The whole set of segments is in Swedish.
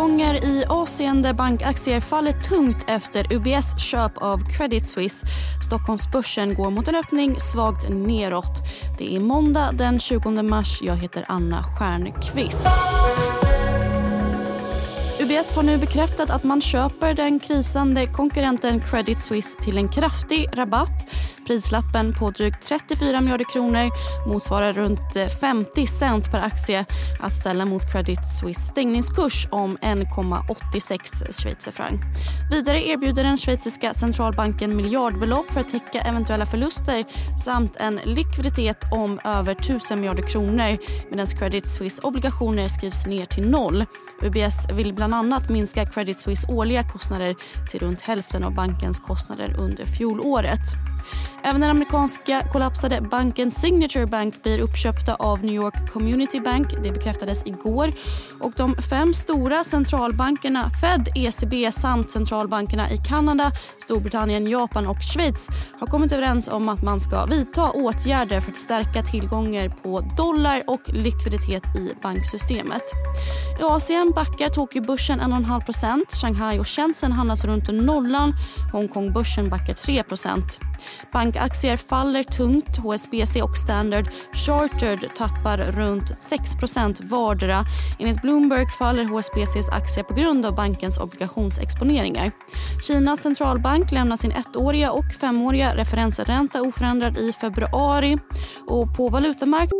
uppgångar i Asien där bankaktier faller tungt efter UBS köp av Credit Suisse. Stockholmsbörsen går mot en öppning svagt neråt. Det är måndag den 20 mars. Jag heter Anna Stjernqvist. UBS har nu bekräftat att man köper den krisande konkurrenten Credit Suisse till en kraftig rabatt. Prislappen på drygt 34 miljarder kronor motsvarar runt eh, 50 cent per aktie att ställa mot Credit Suisse stängningskurs om 1,86 schweizerfranc. Vidare erbjuder den schweiziska centralbanken miljardbelopp för att täcka eventuella förluster samt en likviditet om över 1000 miljarder kronor medan Credit Suisse obligationer skrivs ner till noll. UBS vill bland annat minska Credit Suisse årliga kostnader till runt hälften av bankens kostnader under fjolåret. Även den amerikanska kollapsade banken Signature Bank blir uppköpta av New York Community Bank. Det bekräftades igår. Och De fem stora centralbankerna Fed, ECB samt centralbankerna i Kanada, Storbritannien, Japan och Schweiz har kommit överens om att man ska vidta åtgärder för att stärka tillgångar på dollar och likviditet i banksystemet. I Asien backar Tokyobörsen 1,5% Shanghai och Shenzhen handlas runt nollan. Hongkongbörsen backar 3 Bankaktier faller tungt. HSBC och Standard Chartered tappar runt 6% vardera. Enligt Bloomberg faller HSBCs aktie på grund av bankens obligationsexponeringar. Kinas centralbank lämnar sin ettåriga och femåriga referensränta oförändrad i februari. Och på valutamarknaden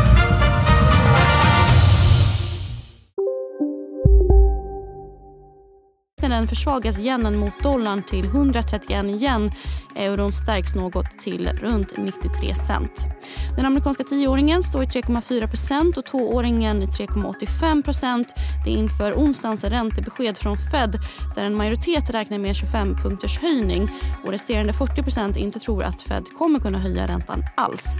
Marknaden försvagas yenen mot dollarn till 131 yen. Euron stärks något till runt 93 cent. Den amerikanska tioåringen står i 3,4% och tvååringen i 3,85% Det inför onsdagens räntebesked från Fed där en majoritet räknar med 25 punkters höjning och resterande 40% inte tror att Fed kommer kunna höja räntan alls.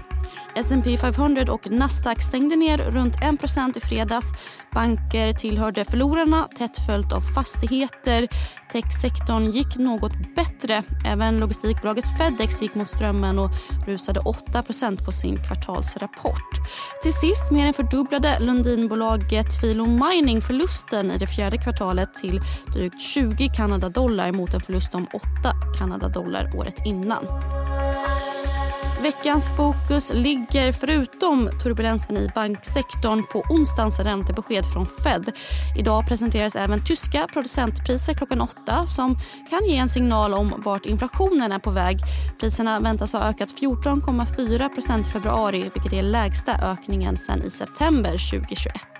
S&P 500 och Nasdaq stängde ner runt 1 i fredags. Banker tillhörde förlorarna, tätt följt av fastigheter. Techsektorn gick något bättre. Även logistikbolaget Fedex gick mot strömmen och rusade 8% på sin kvartalsrapport. Till sist mer än fördubblade Lundinbolaget Filo Mining förlusten i det fjärde kvartalet till drygt 20 Kanadadollar mot en förlust om 8 Kanadadollar året innan. Veckans fokus ligger förutom turbulensen i banksektorn på onsdagens räntebesked från Fed. Idag presenteras även tyska producentpriser klockan åtta som kan ge en signal om vart inflationen är på väg. Priserna väntas ha ökat 14,4 i februari vilket är lägsta ökningen sen i september 2021.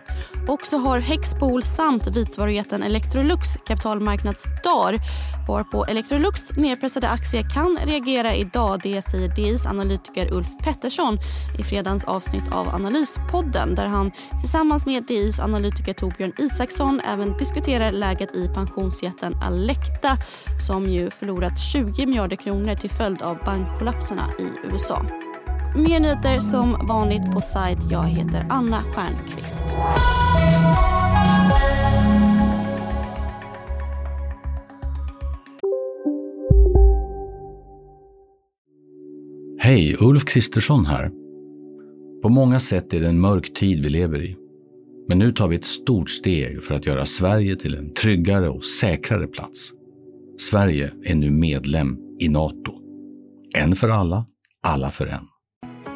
Och så har Hexpol samt vitvarujätten Electrolux kapitalmarknadsdagar varpå Electrolux nedpressade aktie kan reagera idag. Det säger DIs analytiker Ulf Pettersson i fredagens avsnitt av Analyspodden där han tillsammans med DIs analytiker Torbjörn Isaksson även diskuterar läget i pensionsjätten Alecta som ju förlorat 20 miljarder kronor till följd av bankkollapserna i USA. Mer nyheter som vanligt på sajt. Jag heter Anna Stjernqvist. Hej, Ulf Kristersson här. På många sätt är det en mörk tid vi lever i. Men nu tar vi ett stort steg för att göra Sverige till en tryggare och säkrare plats. Sverige är nu medlem i Nato. En för alla, alla för en.